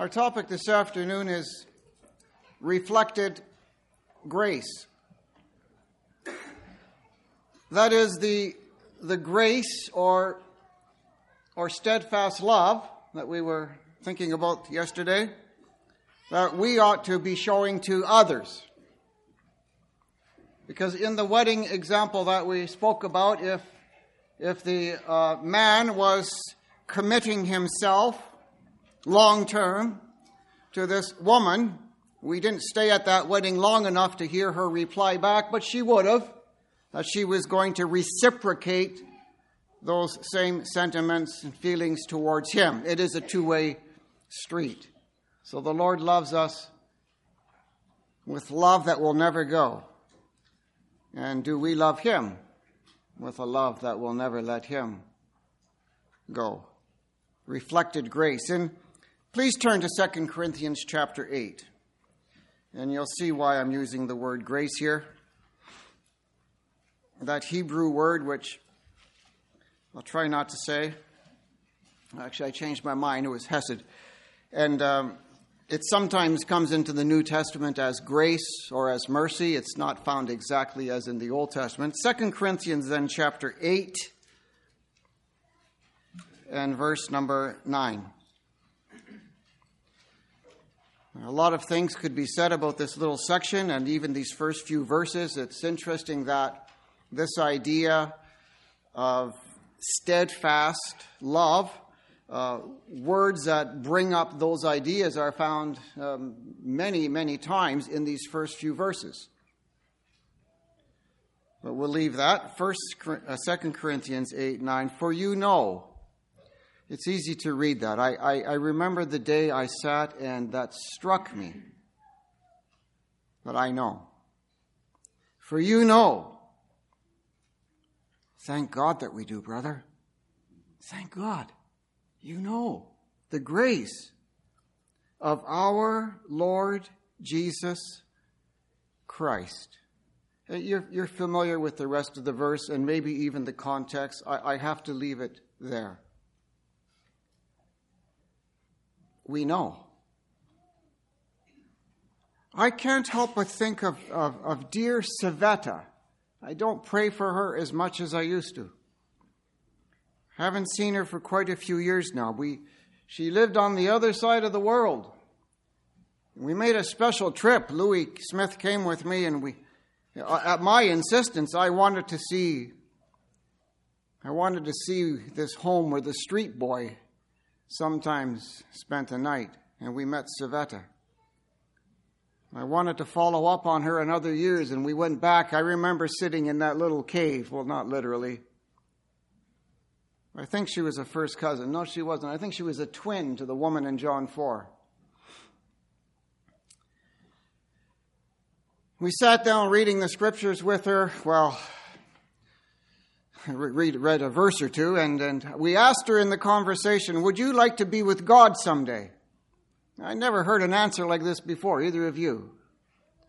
Our topic this afternoon is reflected grace. That is the, the grace or, or steadfast love that we were thinking about yesterday that we ought to be showing to others. Because in the wedding example that we spoke about, if, if the uh, man was committing himself long term to this woman, we didn't stay at that wedding long enough to hear her reply back, but she would have, that she was going to reciprocate those same sentiments and feelings towards him. It is a two way street. So the Lord loves us with love that will never go. And do we love him with a love that will never let him go? Reflected grace. And please turn to 2 Corinthians chapter 8. And you'll see why I'm using the word grace here. That Hebrew word, which I'll try not to say. Actually, I changed my mind. It was Hesed. And um, it sometimes comes into the New Testament as grace or as mercy. It's not found exactly as in the Old Testament. 2 Corinthians, then, chapter 8 and verse number 9. A lot of things could be said about this little section and even these first few verses. It's interesting that this idea of steadfast love uh, words that bring up those ideas are found um, many, many times in these first few verses. But we'll leave that. First, uh, 2 Corinthians 8, 9. For you know. It's easy to read that. I, I, I remember the day I sat and that struck me. But I know. For you know. Thank God that we do, brother. Thank God you know the grace of our Lord Jesus Christ. Uh, you're, you're, familiar with the rest of the verse and maybe even the context. I, I have to leave it there. We know. I can't help but think of, of, of dear Savetta. I don't pray for her as much as I used to. Haven't seen her for quite a few years now. We, she lived on the other side of the world. We made a special trip. Louis Smith came with me, and we, uh, at my insistence, I wanted to see. I wanted to see this home where the street boy sometimes spent a night, and we met Savetta. I wanted to follow up on her in other years, and we went back. I remember sitting in that little cave. Well, not literally. I think she was a first cousin. No, she wasn't. I think she was a twin to the woman in John 4. We sat down reading the scriptures with her. Well, read, read a verse or two, and, and we asked her in the conversation, Would you like to be with God someday? I never heard an answer like this before, either of you.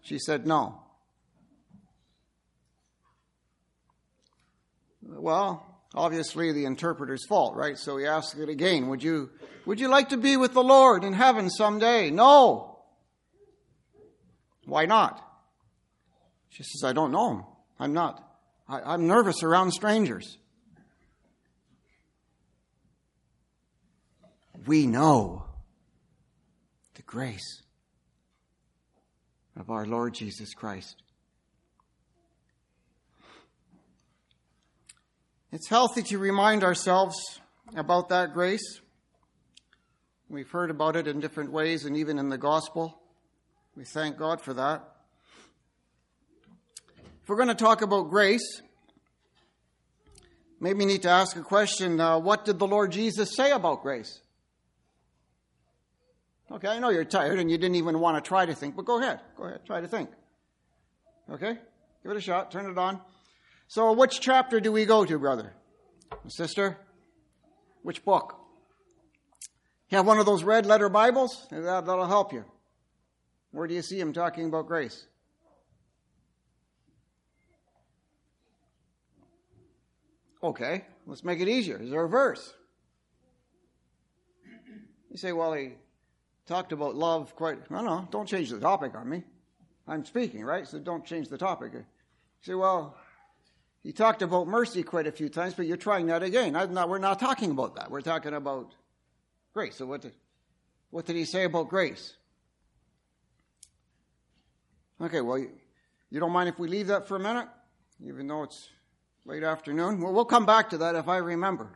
She said, No. Well, obviously the interpreter's fault, right? So he asks it again. Would you, would you like to be with the Lord in heaven someday? No. Why not? She says, I don't know him. I'm not. I, I'm nervous around strangers. We know the grace of our Lord Jesus Christ. It's healthy to remind ourselves about that grace. We've heard about it in different ways and even in the gospel. We thank God for that. We're going to talk about grace, maybe we need to ask a question uh, what did the Lord Jesus say about grace? Okay, I know you're tired and you didn't even want to try to think, but go ahead. Go ahead, try to think. Okay? Give it a shot, turn it on. So, which chapter do we go to, brother? Sister? Which book? You have one of those red letter Bibles? That'll help you. Where do you see him talking about grace? Okay, let's make it easier. Is there a verse? You say, well, he talked about love quite. No, no, don't change the topic on me. I'm speaking, right? So don't change the topic. You say, well, he talked about mercy quite a few times, but you're trying that again. Not, we're not talking about that. We're talking about grace. So what did, what did he say about grace? Okay, well, you, you don't mind if we leave that for a minute, even though it's late afternoon? Well, we'll come back to that if I remember.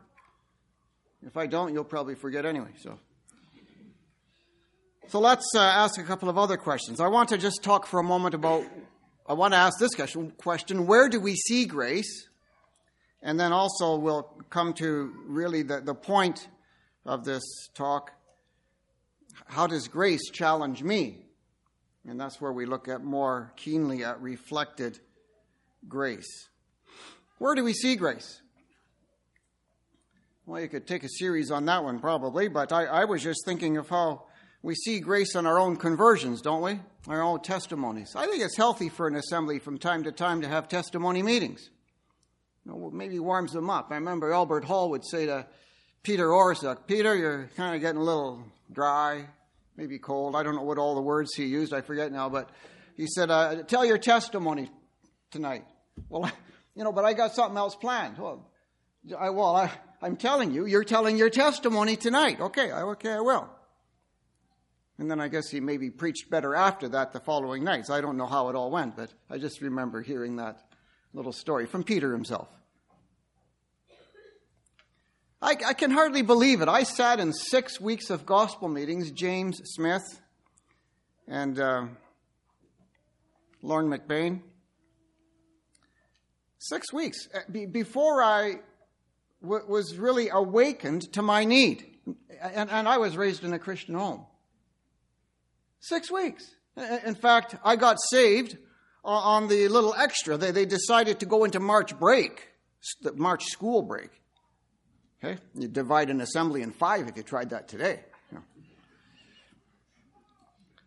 If I don't, you'll probably forget anyway. So, so let's uh, ask a couple of other questions. I want to just talk for a moment about. I want to ask this question: question Where do we see grace? And then also we'll come to really the, the point of this talk. How does grace challenge me? And that's where we look at more keenly at reflected grace. Where do we see grace? Well, you could take a series on that one probably, but I, I was just thinking of how we see grace in our own conversions, don't we? Our own testimonies. I think it's healthy for an assembly from time to time to have testimony meetings. You know, maybe warms them up. I remember Albert Hall would say to Peter Orszag, Peter, you're kind of getting a little dry, maybe cold. I don't know what all the words he used, I forget now, but he said, uh, Tell your testimony tonight. Well, you know, but I got something else planned. Well, I, well, I, I'm telling you, you're telling your testimony tonight. Okay, okay, I will. And then I guess he maybe preached better after that the following nights. I don't know how it all went, but I just remember hearing that little story from Peter himself. I, I, can hardly believe it. I sat in six weeks of gospel meetings, James Smith and uh, Lauren McBain. Six weeks uh, before I w- was really awakened to my need. And, and I was raised in a Christian home. Six weeks. In fact, I got saved on the little extra. They, they decided to go into March break, the March school break. Okay? You divide an assembly in five if you tried that today.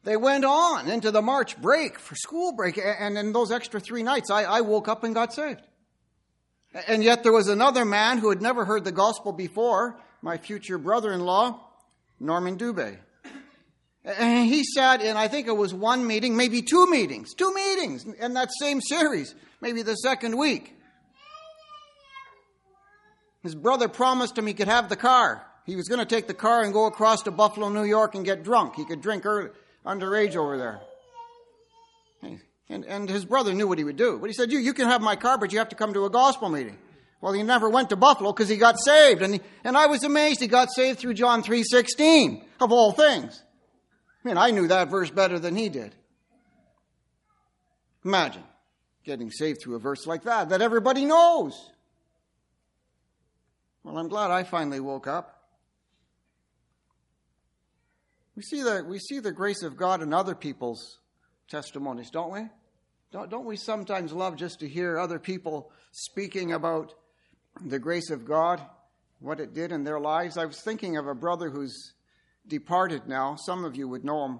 They went on into the March break for school break, and in those extra three nights, I, I woke up and got saved. And yet there was another man who had never heard the gospel before, my future brother in law, Norman Dubé. And he sat in, I think it was one meeting, maybe two meetings, two meetings in that same series, maybe the second week. His brother promised him he could have the car. He was going to take the car and go across to Buffalo, New York and get drunk. He could drink early, underage over there. And, and his brother knew what he would do. But he said, you, you can have my car, but you have to come to a gospel meeting. Well, he never went to Buffalo because he got saved. And, he, and I was amazed he got saved through John 3.16, of all things. I mean, I knew that verse better than he did. Imagine getting saved through a verse like that, that everybody knows. Well, I'm glad I finally woke up. We see the, we see the grace of God in other people's testimonies, don't we? Don't, don't we sometimes love just to hear other people speaking about the grace of God, what it did in their lives? I was thinking of a brother who's departed now. Some of you would know him.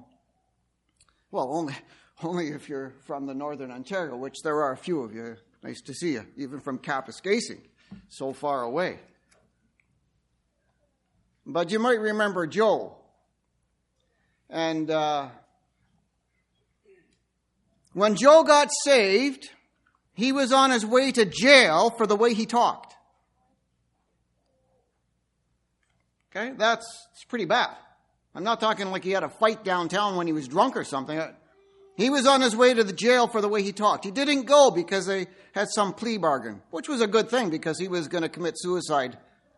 Well, only, only if you're from the northern Ontario, which there are a few of you. Nice to see you, even from Kapuskasing, so far away. But you might remember Joe. And uh, when Joe got saved, he was on his way to jail for the way he talked. Okay, that's pretty bad. I'm not talking like he had a fight downtown when he was drunk or something. He was on his way to the jail for the way he talked. He didn't go because they had some plea bargain, which was a good thing because he was going to commit suicide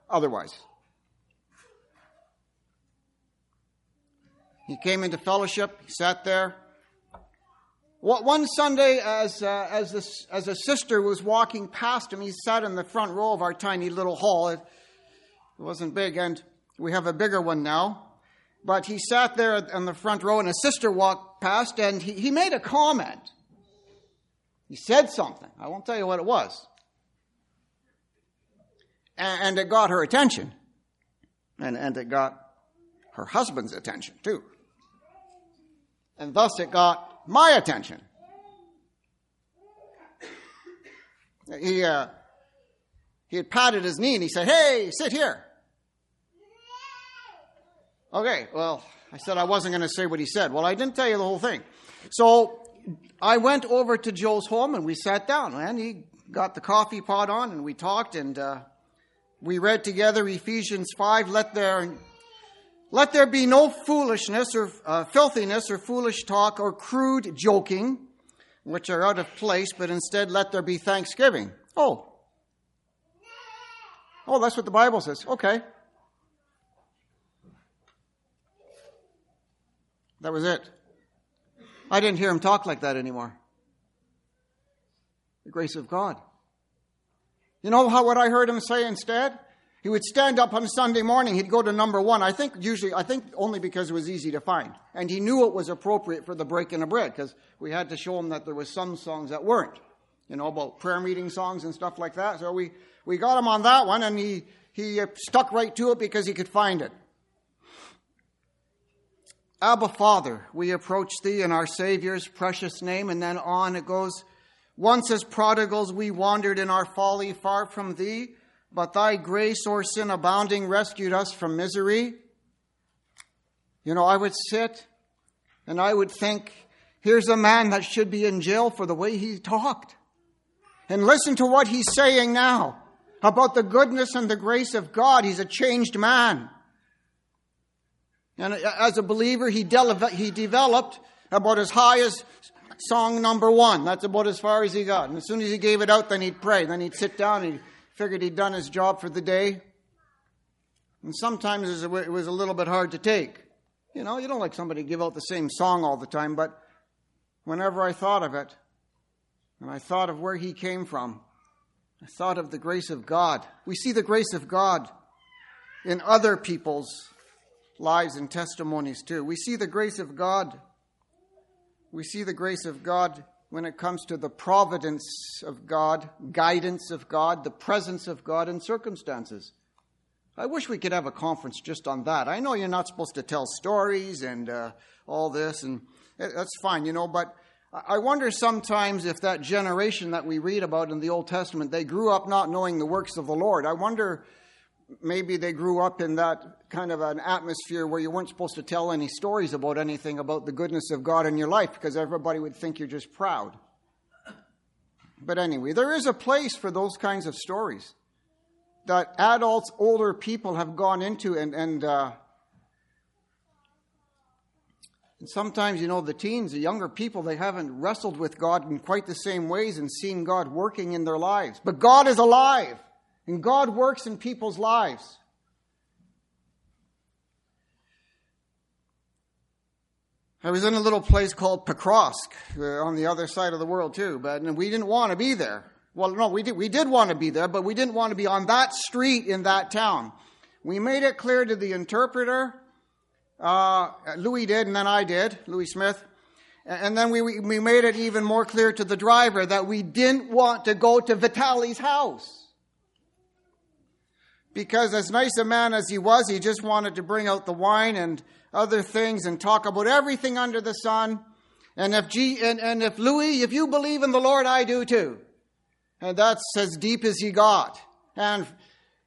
otherwise. He came into fellowship, he sat there, one Sunday, as, uh, as, as a sister was walking past him, he sat in the front row of our tiny little hall. It, it wasn't big, and we have a bigger one now. But he sat there in the front row, and a sister walked past, and he, he made a comment. He said something. I won't tell you what it was. And, and it got her attention. And, and it got her husband's attention, too. And thus it got my attention. He, uh, he had patted his knee and he said, Hey, sit here. Okay, well, I said I wasn't going to say what he said. Well, I didn't tell you the whole thing. So I went over to Joe's home and we sat down, and he got the coffee pot on and we talked and uh, we read together Ephesians 5. Let there, let there be no foolishness or uh, filthiness or foolish talk or crude joking, which are out of place, but instead let there be thanksgiving. Oh. Oh, that's what the Bible says. Okay. That was it. I didn't hear him talk like that anymore. The grace of God. You know how what I heard him say instead? He would stand up on Sunday morning, he'd go to number one. I think usually, I think only because it was easy to find. And he knew it was appropriate for the breaking of bread, because we had to show him that there was some songs that weren't. You know, about prayer meeting songs and stuff like that. So we, we got him on that one, and he, he uh, stuck right to it because he could find it. Abba Father, we approach thee in our Savior's precious name, and then on it goes. Once as prodigals we wandered in our folly far from thee, but thy grace or sin abounding rescued us from misery. You know, I would sit and I would think, here's a man that should be in jail for the way he talked. And listen to what he's saying now about the goodness and the grace of God. He's a changed man. And as a believer, he, de- he developed about as high as song number one. That's about as far as he got. And as soon as he gave it out, then he'd pray. Then he'd sit down and he figured he'd done his job for the day. And sometimes it was a little bit hard to take. You know, you don't like somebody to give out the same song all the time, but whenever I thought of it, and I thought of where he came from, I thought of the grace of God. We see the grace of God in other people's lives and testimonies too. We see the grace of God. We see the grace of God when it comes to the providence of God, guidance of God, the presence of God in circumstances. I wish we could have a conference just on that. I know you're not supposed to tell stories and uh, all this, and that's fine, you know, but I wonder sometimes if that generation that we read about in the Old Testament, they grew up not knowing the works of the Lord. I wonder maybe they grew up in that kind of an atmosphere where you weren't supposed to tell any stories about anything about the goodness of God in your life because everybody would think you're just proud. But anyway, there is a place for those kinds of stories that adults, older people have gone into, and and, uh, and sometimes you know the teens, the younger people, they haven't wrestled with God in quite the same ways and seen God working in their lives. But God is alive. And God works in people's lives. I was in a little place called Pokrovsk uh, on the other side of the world too, but we didn't want to be there. Well, no, we did, we did want to be there, but we didn't want to be on that street in that town. We made it clear to the interpreter, uh, Louis did, and then I did, Louis Smith, and then we, we made it even more clear to the driver that we didn't want to go to Vitali's house because as nice a man as he was, he just wanted to bring out the wine and other things and talk about everything under the sun. And if G, and, and if Louis, if you believe in the Lord, I do too. And that's as deep as he got. And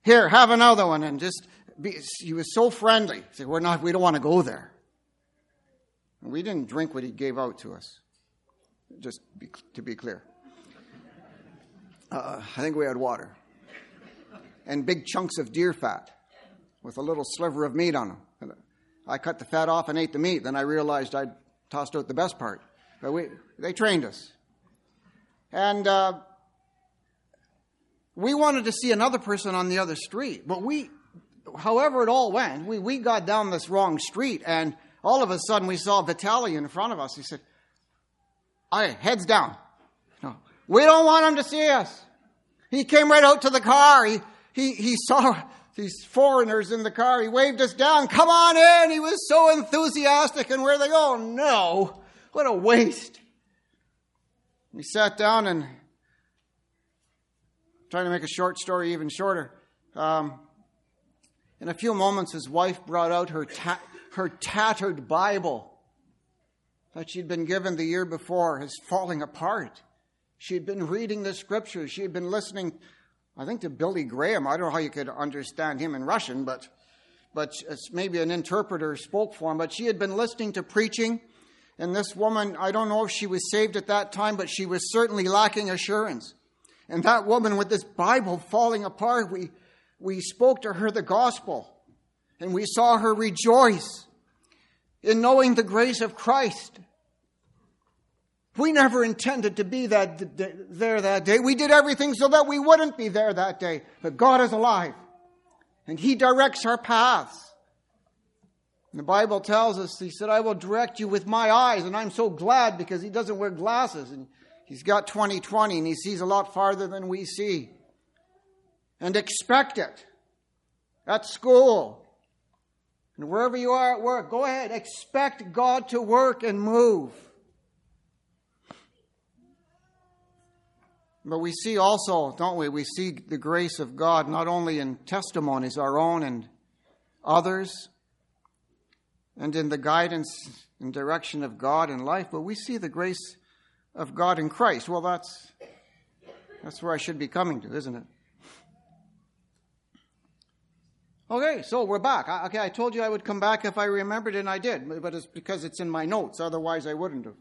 here, have another one. And just, be, he was so friendly. He said, we're not, we don't want to go there. And we didn't drink what he gave out to us. Just be, to be clear. Uh, I think we had water and big chunks of deer fat with a little sliver of meat on them. I cut the fat off and ate the meat. Then I realized I'd tossed out the best part. But we, they trained us. And uh, we wanted to see another person on the other street. But we, however it all went, we, we got down this wrong street and all of a sudden we saw Vitaly in front of us. He said, All right, heads down. No, we don't want him to see us. He came right out to the car. He, he, he saw these foreigners in the car. He waved us down. Come on in. He was so enthusiastic. And where they go? No. What a waste. We sat down and trying to make a short story even shorter. Um, in a few moments, his wife brought out her, ta- her tattered Bible that she'd been given the year before, is falling apart. She had been reading the scriptures. She had been listening I think to Billy Graham. I don't know how you could understand him in Russian, but but maybe an interpreter spoke for him, but she had been listening to preaching. And this woman, I don't know if she was saved at that time, but she was certainly lacking assurance. And that woman with this Bible falling apart, we, we spoke to her the gospel and we saw her rejoice in knowing the grace of Christ. We never intended to be that, there that day. We did everything so that we wouldn't be there that day. But God is alive and He directs our paths. And the Bible tells us, He said, I will direct you with my eyes. And I'm so glad because He doesn't wear glasses and He's got 20 20, and He sees a lot farther than we see. And expect it at school and wherever you are at work. Go ahead, expect God to work and move. But we see also, don't we? We see the grace of God not only in testimonies, our own and others, and in the guidance and direction of God in life, but we see the grace of God in Christ. Well, that's, that's where I should be coming to, isn't it? Okay, so we're back. okay, I told you I would come back if I remembered, and I did, but it's because it's in my notes. Otherwise, I wouldn't have.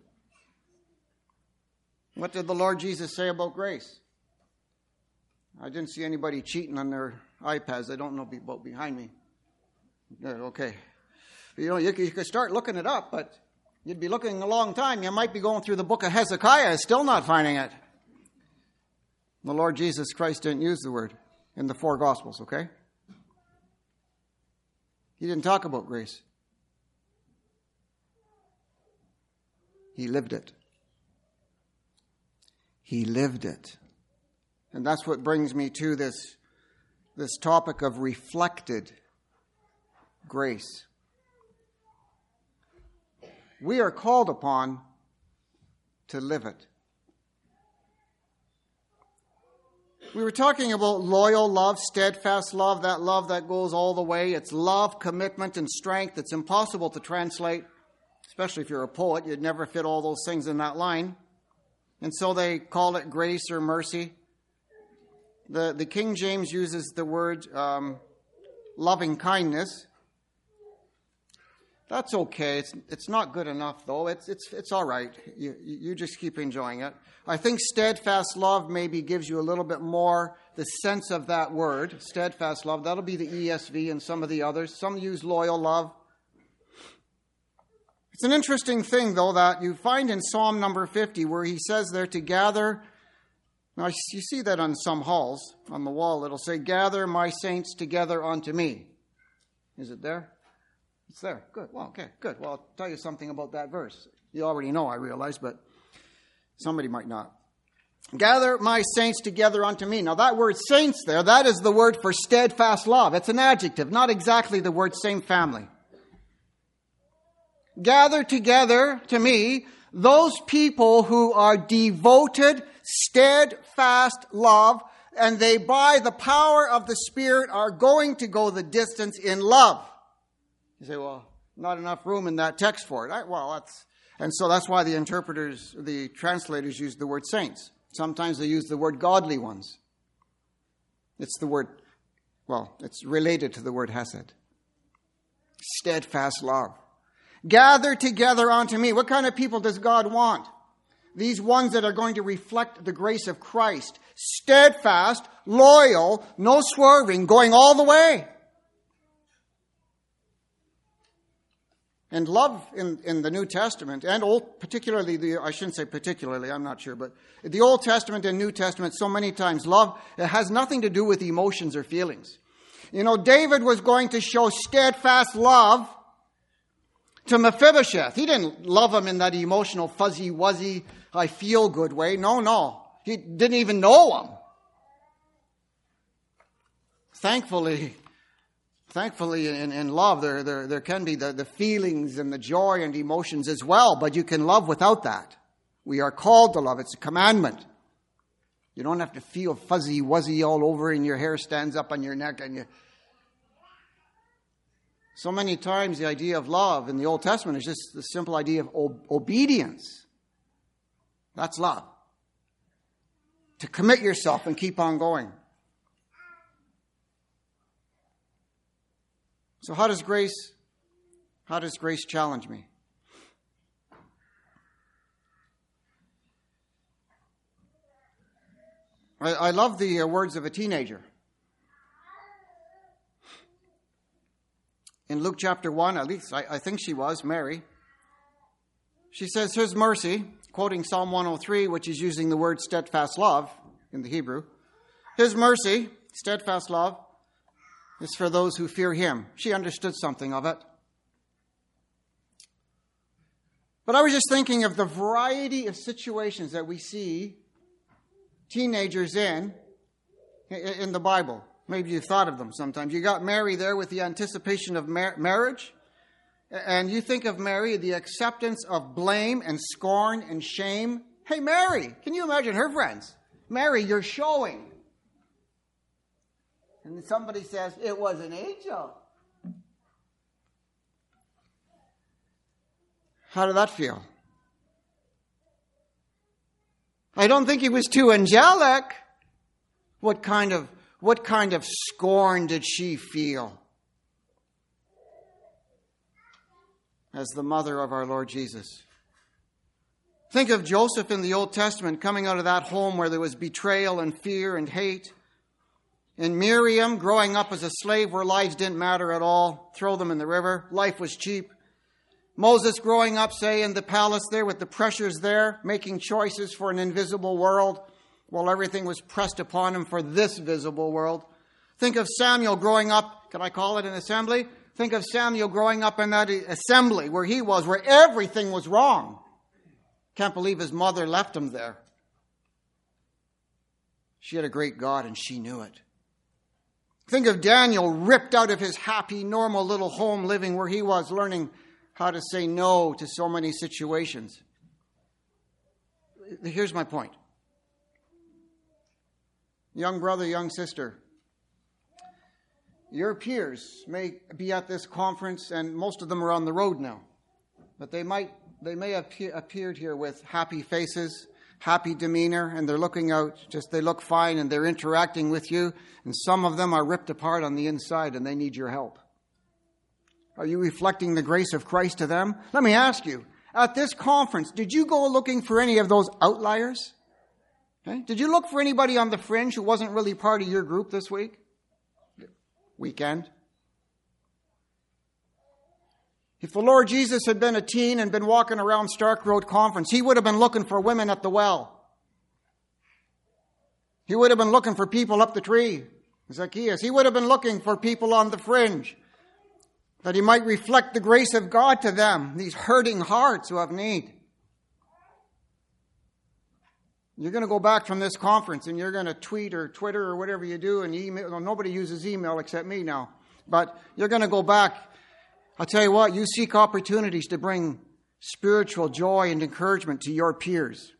What did the Lord Jesus say about grace? I didn't see anybody cheating on their iPads. I don't know about behind me. Okay. You know, you could, you could start looking it up, but you'd be looking a long time. You might be going through the book of Hezekiah, still not finding it. The Lord Jesus Christ didn't use the word in the four Gospels, okay? He didn't talk about grace. He lived it. He lived it. And that's what brings me to this, this topic of reflected grace. We are called upon to live it. We were talking about loyal love, steadfast love, that love that goes all the way. It's love, commitment, and strength. It's impossible to translate, especially if you're a poet. You'd never fit all those things in that line. And so they call it grace or mercy. The, the King James uses the word um, loving kindness. That's okay. It's, it's not good enough, though. It's, it's, it's all right. You, you just keep enjoying it. I think steadfast love maybe gives you a little bit more the sense of that word, steadfast love. That'll be the ESV and some of the others. Some use loyal love. It's an interesting thing, though, that you find in Psalm number 50 where he says there to gather. Now, you see that on some halls on the wall. It'll say, Gather my saints together unto me. Is it there? It's there. Good. Well, okay, good. Well, I'll tell you something about that verse. You already know, I realize, but somebody might not. Gather my saints together unto me. Now, that word saints there, that is the word for steadfast love. It's an adjective, not exactly the word same family gather together to me those people who are devoted, steadfast love, and they, by the power of the Spirit, are going to go the distance in love. You say, well, not enough room in that text for it. I, well, that's, and so that's why the interpreters, the translators use the word saints. Sometimes they use the word godly ones. It's the word, well, it's related to the word hesed. Steadfast love. Gather together unto me. What kind of people does God want? These ones that are going to reflect the grace of Christ. Steadfast, loyal, no swerving, going all the way. And love in, in the New Testament, and old, particularly the, I shouldn't say particularly, I'm not sure, but the Old Testament and New Testament, so many times, love it has nothing to do with emotions or feelings. You know, David was going to show steadfast love to Mephibosheth. He didn't love him in that emotional, fuzzy, wuzzy, I feel good way. No, no. He didn't even know him. Thankfully, thankfully in, in love, there, there, there can be the, the feelings and the joy and emotions as well, but you can love without that. We are called to love. It's a commandment. You don't have to feel fuzzy, wuzzy all over and your hair stands up on your neck and you so many times, the idea of love in the Old Testament is just the simple idea of obedience. That's love. To commit yourself and keep on going. So, how does grace, how does grace challenge me? I, I love the uh, words of a teenager. In Luke chapter 1, at least I, I think she was, Mary, she says, His mercy, quoting Psalm 103, which is using the word steadfast love in the Hebrew. His mercy, steadfast love, is for those who fear Him. She understood something of it. But I was just thinking of the variety of situations that we see teenagers in in the Bible. Maybe you've thought of them sometimes. You got Mary there with the anticipation of mar- marriage. And you think of Mary, the acceptance of blame and scorn and shame. Hey, Mary, can you imagine her friends? Mary, you're showing. And somebody says, it was an angel. How did that feel? I don't think he was too angelic. What kind of, what kind of scorn did she feel? As the mother of our Lord Jesus. Think of Joseph in the Old Testament coming out of that home where there was betrayal and fear and hate. And Miriam growing up as a slave where lives didn't matter at all. Throw them in the river. Life was cheap. Moses growing up, say, in the palace there with the pressures there, making choices for an invisible world while everything was pressed upon him for this visible world. Think of Samuel growing up, can I call it an assembly? Think of Samuel growing up in that assembly where he was, where everything was wrong. Can't believe his mother left him there. She had a great God and she knew it. Think of Daniel ripped out of his happy, normal little home living where he was learning how to say no to so many situations. Here's my point. Young brother, young sister, your peers may be at this conference, and most of them are on the road now, but they might they may have appeared here with happy faces, happy demeanor, and they're looking out. Just they look fine, and they're interacting with you. And some of them are ripped apart on the inside, and they need your help. Are you reflecting the grace of Christ to them? Let me ask you, at this conference, did you go looking for any of those outliers? Okay. Did you look for anybody on the fringe who wasn't really part of your group this week? Weekend? If the Lord Jesus had been a teen and been walking around Stark Road Conference, he would have been looking for women at the well. He would have been looking for people up the tree, Zacchaeus. He would have been looking for people on the fringe that he might reflect the grace of God to them, these hurting hearts who have need. You're going to go back from this conference and you're going to tweet or Twitter or whatever you do and email. Well, nobody uses email except me now. But you're going to go back. I'll tell you what, you seek opportunities to bring spiritual joy and encouragement to your peers.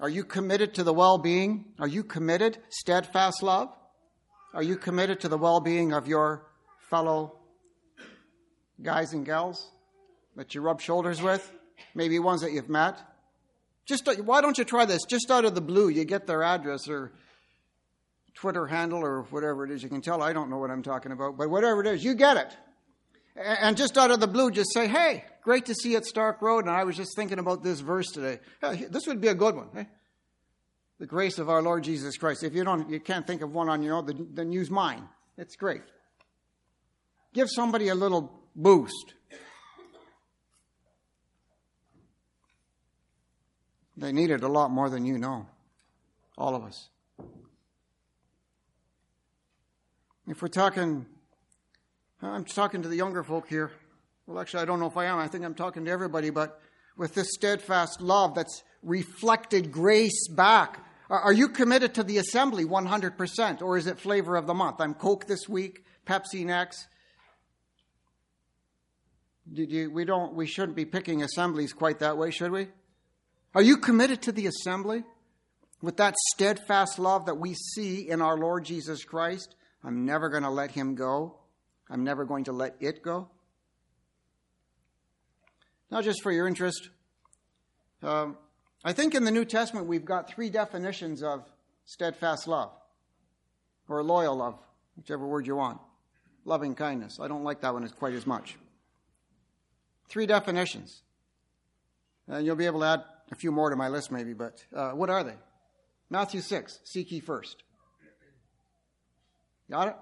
Are you committed to the well being? Are you committed? Steadfast love? Are you committed to the well being of your fellow guys and gals that you rub shoulders with? Maybe ones that you've met? Just uh, why don't you try this? Just out of the blue, you get their address or Twitter handle or whatever it is. You can tell I don't know what I'm talking about, but whatever it is, you get it. And just out of the blue, just say, "Hey, great to see you at Stark Road." And I was just thinking about this verse today. This would be a good one. Hey? the grace of our Lord Jesus Christ. If you don't, you can't think of one on your own, then use mine. It's great. Give somebody a little boost. They need it a lot more than you know. All of us. If we're talking, I'm talking to the younger folk here. Well, actually, I don't know if I am. I think I'm talking to everybody, but with this steadfast love that's reflected grace back are you committed to the assembly 100%, or is it flavor of the month? I'm Coke this week, Pepsi next. You, we don't. We shouldn't be picking assemblies quite that way, should we? Are you committed to the assembly with that steadfast love that we see in our Lord Jesus Christ? I'm never going to let him go. I'm never going to let it go. Now, just for your interest, um, I think in the New Testament we've got three definitions of steadfast love. or loyal love, whichever word you want. Loving kindness. I don't like that one as quite as much. Three definitions. And you'll be able to add a few more to my list, maybe, but uh, what are they? Matthew 6, seek ye first. Got it?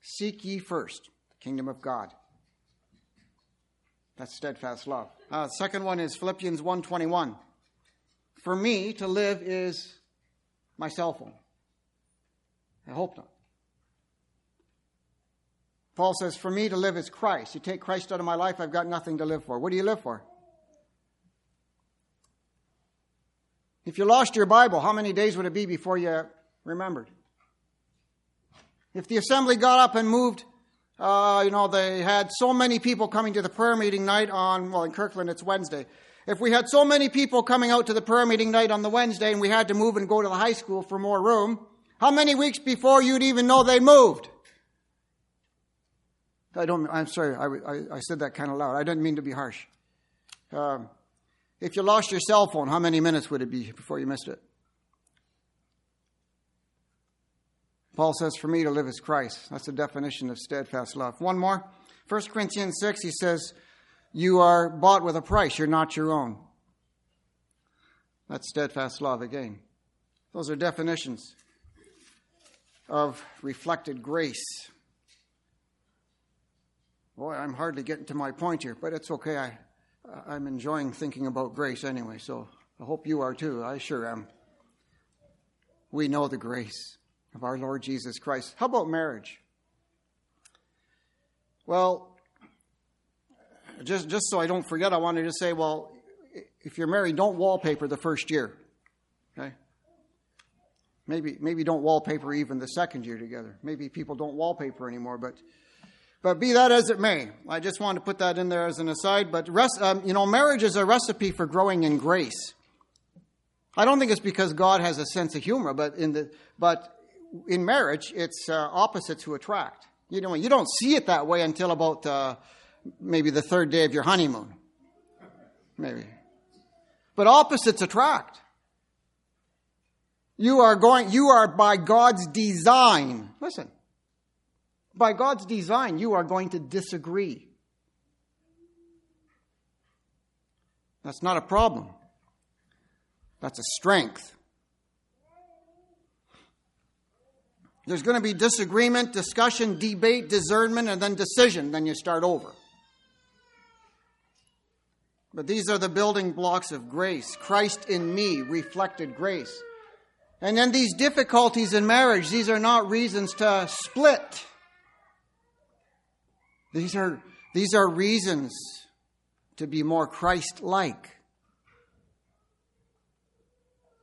Seek ye first the kingdom of God. That's steadfast love. Uh, second one is Philippians 1.21. For me to live is my cell phone. I hope not. Paul says, For me to live is Christ. You take Christ out of my life, I've got nothing to live for. What do you live for? If you lost your Bible, how many days would it be before you remembered? If the assembly got up and moved, uh, you know, they had so many people coming to the prayer meeting night on, well, in Kirkland it's Wednesday. If we had so many people coming out to the prayer meeting night on the Wednesday and we had to move and go to the high school for more room, how many weeks before you'd even know they moved? I don't, I'm sorry, I, I, I said that kind of loud. I didn't mean to be harsh. Um, if you lost your cell phone, how many minutes would it be before you missed it? Paul says, For me to live is Christ. That's the definition of steadfast love. One more. 1 Corinthians 6, he says, You are bought with a price. You're not your own. That's steadfast love again. Those are definitions of reflected grace. Boy, I'm hardly getting to my point here, but it's okay. I, I'm enjoying thinking about grace anyway, so I hope you are too. I sure am. We know the grace of our Lord Jesus Christ. How about marriage? Well, just, just so I don't forget, I wanted to say, well, if you're married, don't wallpaper the first year. Okay? Maybe, maybe don't wallpaper even the second year together. Maybe people don't wallpaper anymore, but but be that as it may, I just wanted to put that in there as an aside. But rest, um, you know, marriage is a recipe for growing in grace. I don't think it's because God has a sense of humor, but in the but in marriage, it's uh, opposites who attract. You know, you don't see it that way until about uh, maybe the third day of your honeymoon, maybe. But opposites attract. You are going. You are by God's design. Listen by God's design, you are going to disagree. That's not a problem. That's a strength. There's going to be disagreement, discussion, debate, discernment, and then decision. Then you start over. But these are the building blocks of grace. Christ in me reflected grace. And then these difficulties in marriage, these are not reasons to split. These are, these are reasons to be more Christ like.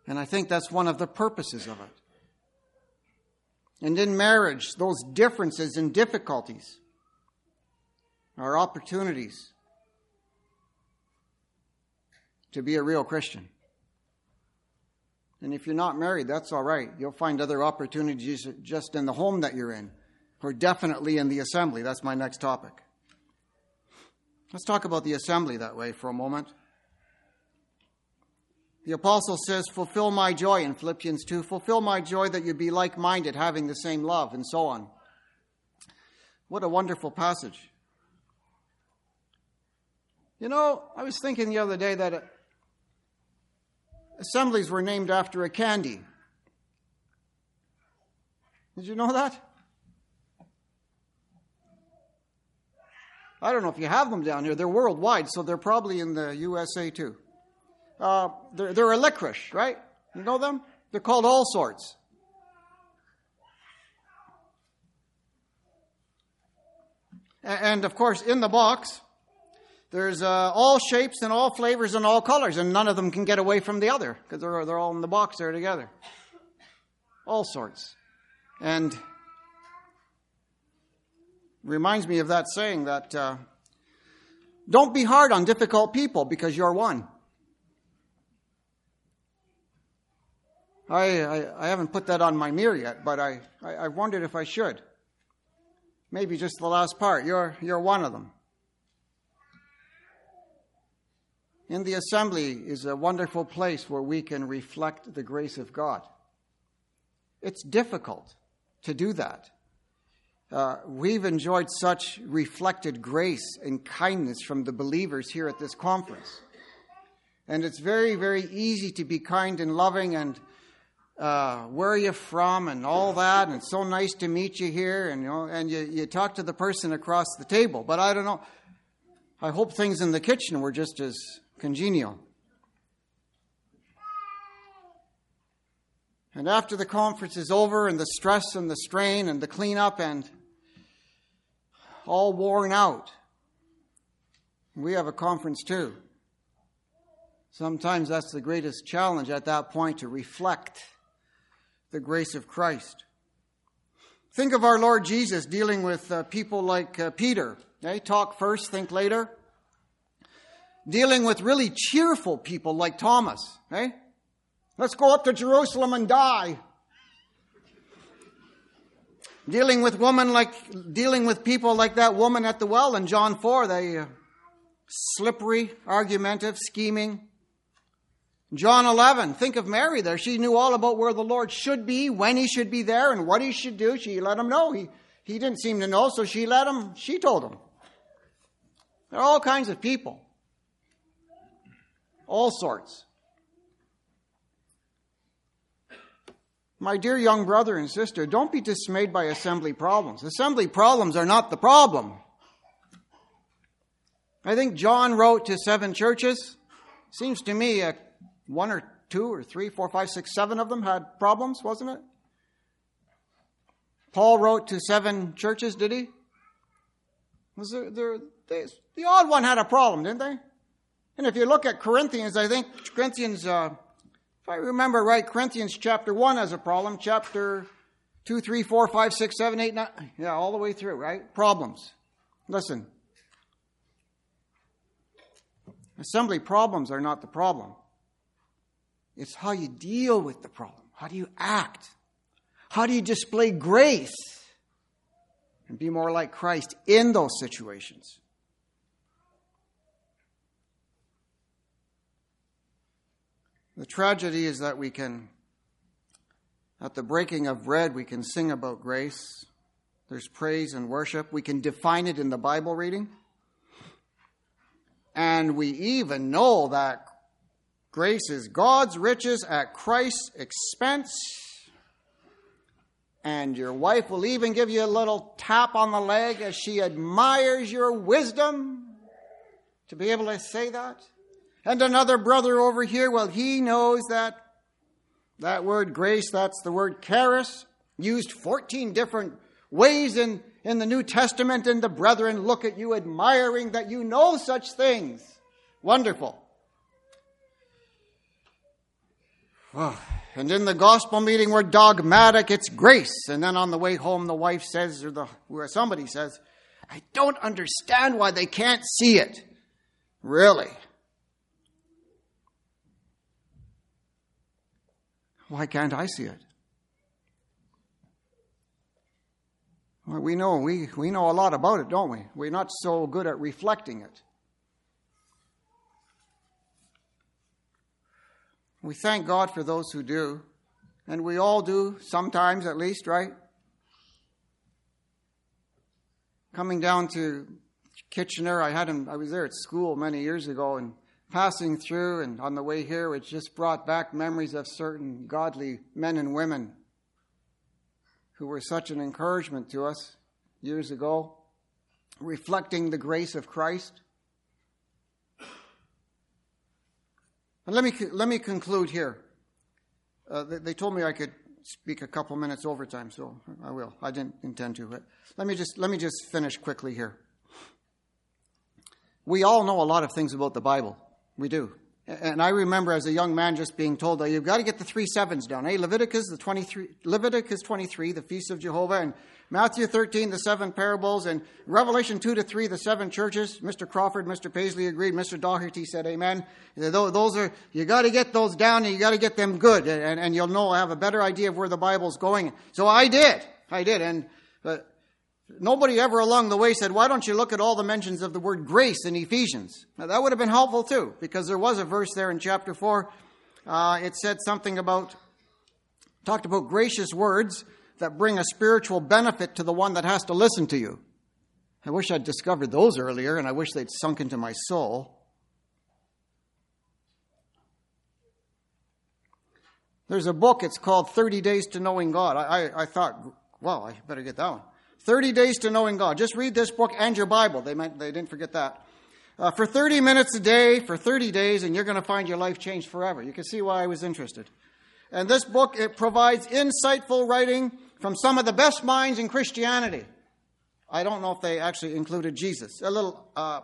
And I think that's one of the purposes of it. And in marriage, those differences and difficulties are opportunities to be a real Christian. And if you're not married, that's all right. You'll find other opportunities just in the home that you're in or definitely in the assembly. That's my next topic. Let's talk about the assembly that way for a moment. The apostle says, Fulfill my joy in Philippians 2. Fulfill my joy that you be like minded, having the same love, and so on. What a wonderful passage. You know, I was thinking the other day that uh, assemblies were named after a candy. Did you know that? I don't know if you have them down here. They're worldwide, so they're probably in the USA too. Uh, they're, they're a licorice, right? You know them? They're called Allsorts. And of course, in the box, there's uh, all shapes and all flavors and all colors, and none of them can get away from the other because they're, they're all in the box there together. Allsorts. And reminds me of that saying that uh, don't be hard on difficult people because you're one. I, I, I, haven't put that on my mirror yet, but I, I, I wondered if I should. Maybe just the last part. You're, you're one of them. In the assembly is a wonderful place where we can reflect the grace of God. It's difficult. to do that. Uh, we've enjoyed such reflected grace and kindness from the believers here at this conference. And it's very, very easy to be kind and loving and uh, where are you from and all that. And it's so nice to meet you here. And, you know, and you, you talk to the person across the table. But I don't know. I hope things in the kitchen were just as congenial. And after the conference is over and the stress and the strain and the cleanup and all worn out. We have a conference too. Sometimes that's the greatest challenge at that point to reflect the grace of Christ. Think of our Lord Jesus dealing with uh, people like uh, Peter. Okay? Talk first, think later. Dealing with really cheerful people like Thomas. Okay? Let's go up to Jerusalem and die dealing with women like dealing with people like that woman at the well in John 4 they uh, slippery argumentative scheming. John 11 think of Mary there. She knew all about where the Lord should be when he should be there and what he should do. She let him know. He he didn't seem to know so she let him she told him. There are all kinds of people. All sorts My dear young brother and sister, don't be dismayed by assembly problems. Assembly problems are not the problem. I think John wrote to seven churches. Seems to me uh, one or two or three, four, five, six, seven of them had problems, wasn't it? Paul wrote to seven churches, did he? Was there, there they, the odd one had a problem, didn't they? And if you look at Corinthians, I think Corinthians uh, I remember right, Corinthians chapter 1 has a problem, chapter 2, 3, 4, 5, 6, 7, 8, 9, yeah, all the way through, right? Problems. Listen. Assembly problems are not the problem. It's how you deal with the problem. How do you act? How do you display grace and be more like Christ in those situations? The tragedy is that we can, at the breaking of bread, we can sing about grace. There's praise and worship. We can define it in the Bible reading. And we even know that grace is God's riches at Christ's expense. And your wife will even give you a little tap on the leg as she admires your wisdom to be able to say that. And another brother over here, well, he knows that that word grace, that's the word charis, used 14 different ways in, in the New Testament, and the brethren look at you admiring that you know such things. Wonderful. Oh, and in the gospel meeting, we're dogmatic, it's grace. And then on the way home, the wife says, or the, where somebody says, I don't understand why they can't see it. Really? Why can't I see it? Well, we know we, we know a lot about it, don't we? We're not so good at reflecting it. We thank God for those who do, and we all do sometimes at least, right? Coming down to Kitchener, I had him I was there at school many years ago and passing through and on the way here, it just brought back memories of certain godly men and women who were such an encouragement to us years ago, reflecting the grace of Christ. And let me, let me conclude here. Uh, they, they told me I could speak a couple minutes overtime, so I will. I didn't intend to, but let me just, let me just finish quickly here. We all know a lot of things about the Bible. We do. And I remember as a young man just being told that you've got to get the three sevens down. Hey, Leviticus the 23, Leviticus 23, the feast of Jehovah, and Matthew 13, the seven parables, and Revelation 2 to 3, the seven churches. Mr. Crawford, Mr. Paisley agreed. Mr. Doherty said amen. Those are, you got to get those down and you got to get them good, and, and you'll know, have a better idea of where the Bible's going. So I did. I did. And, uh, Nobody ever along the way said, Why don't you look at all the mentions of the word grace in Ephesians? Now, that would have been helpful too, because there was a verse there in chapter 4. Uh, it said something about, talked about gracious words that bring a spiritual benefit to the one that has to listen to you. I wish I'd discovered those earlier, and I wish they'd sunk into my soul. There's a book, it's called 30 Days to Knowing God. I, I, I thought, well, I better get that one. 30 Days to Knowing God. Just read this book and your Bible. They, meant, they didn't forget that. Uh, for 30 minutes a day, for 30 days, and you're going to find your life changed forever. You can see why I was interested. And this book, it provides insightful writing from some of the best minds in Christianity. I don't know if they actually included Jesus. A little uh,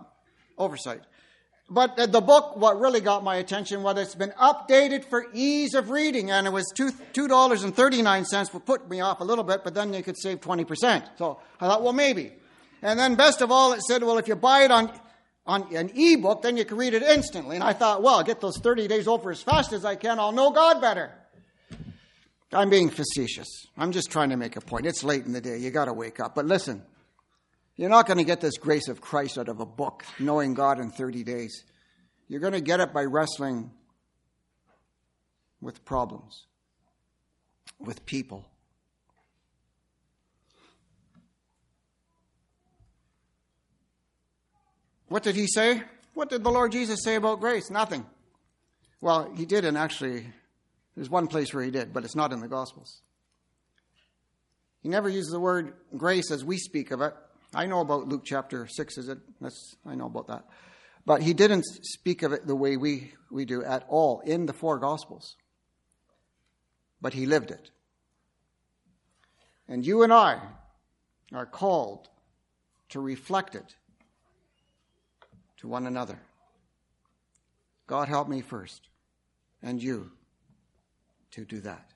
oversight. But the book, what really got my attention was it's been updated for ease of reading, and it was two two dollars and thirty nine cents. Would put me off a little bit, but then you could save twenty percent. So I thought, well, maybe. And then best of all, it said, well, if you buy it on on an e-book, then you can read it instantly. And I thought, well, I'll get those thirty days over as fast as I can. I'll know God better. I'm being facetious. I'm just trying to make a point. It's late in the day. You got to wake up. But listen, you're not going to get this grace of Christ out of a book, knowing God in 30 days. You're going to get it by wrestling with problems, with people. What did he say? What did the Lord Jesus say about grace? Nothing. Well, he did, and actually, there's one place where he did, but it's not in the Gospels. He never used the word grace as we speak of it. I know about Luke chapter 6, is it? That's, I know about that. But he didn't speak of it the way we, we do at all in the four Gospels. But he lived it. And you and I are called to reflect it to one another. God help me first, and you to do that.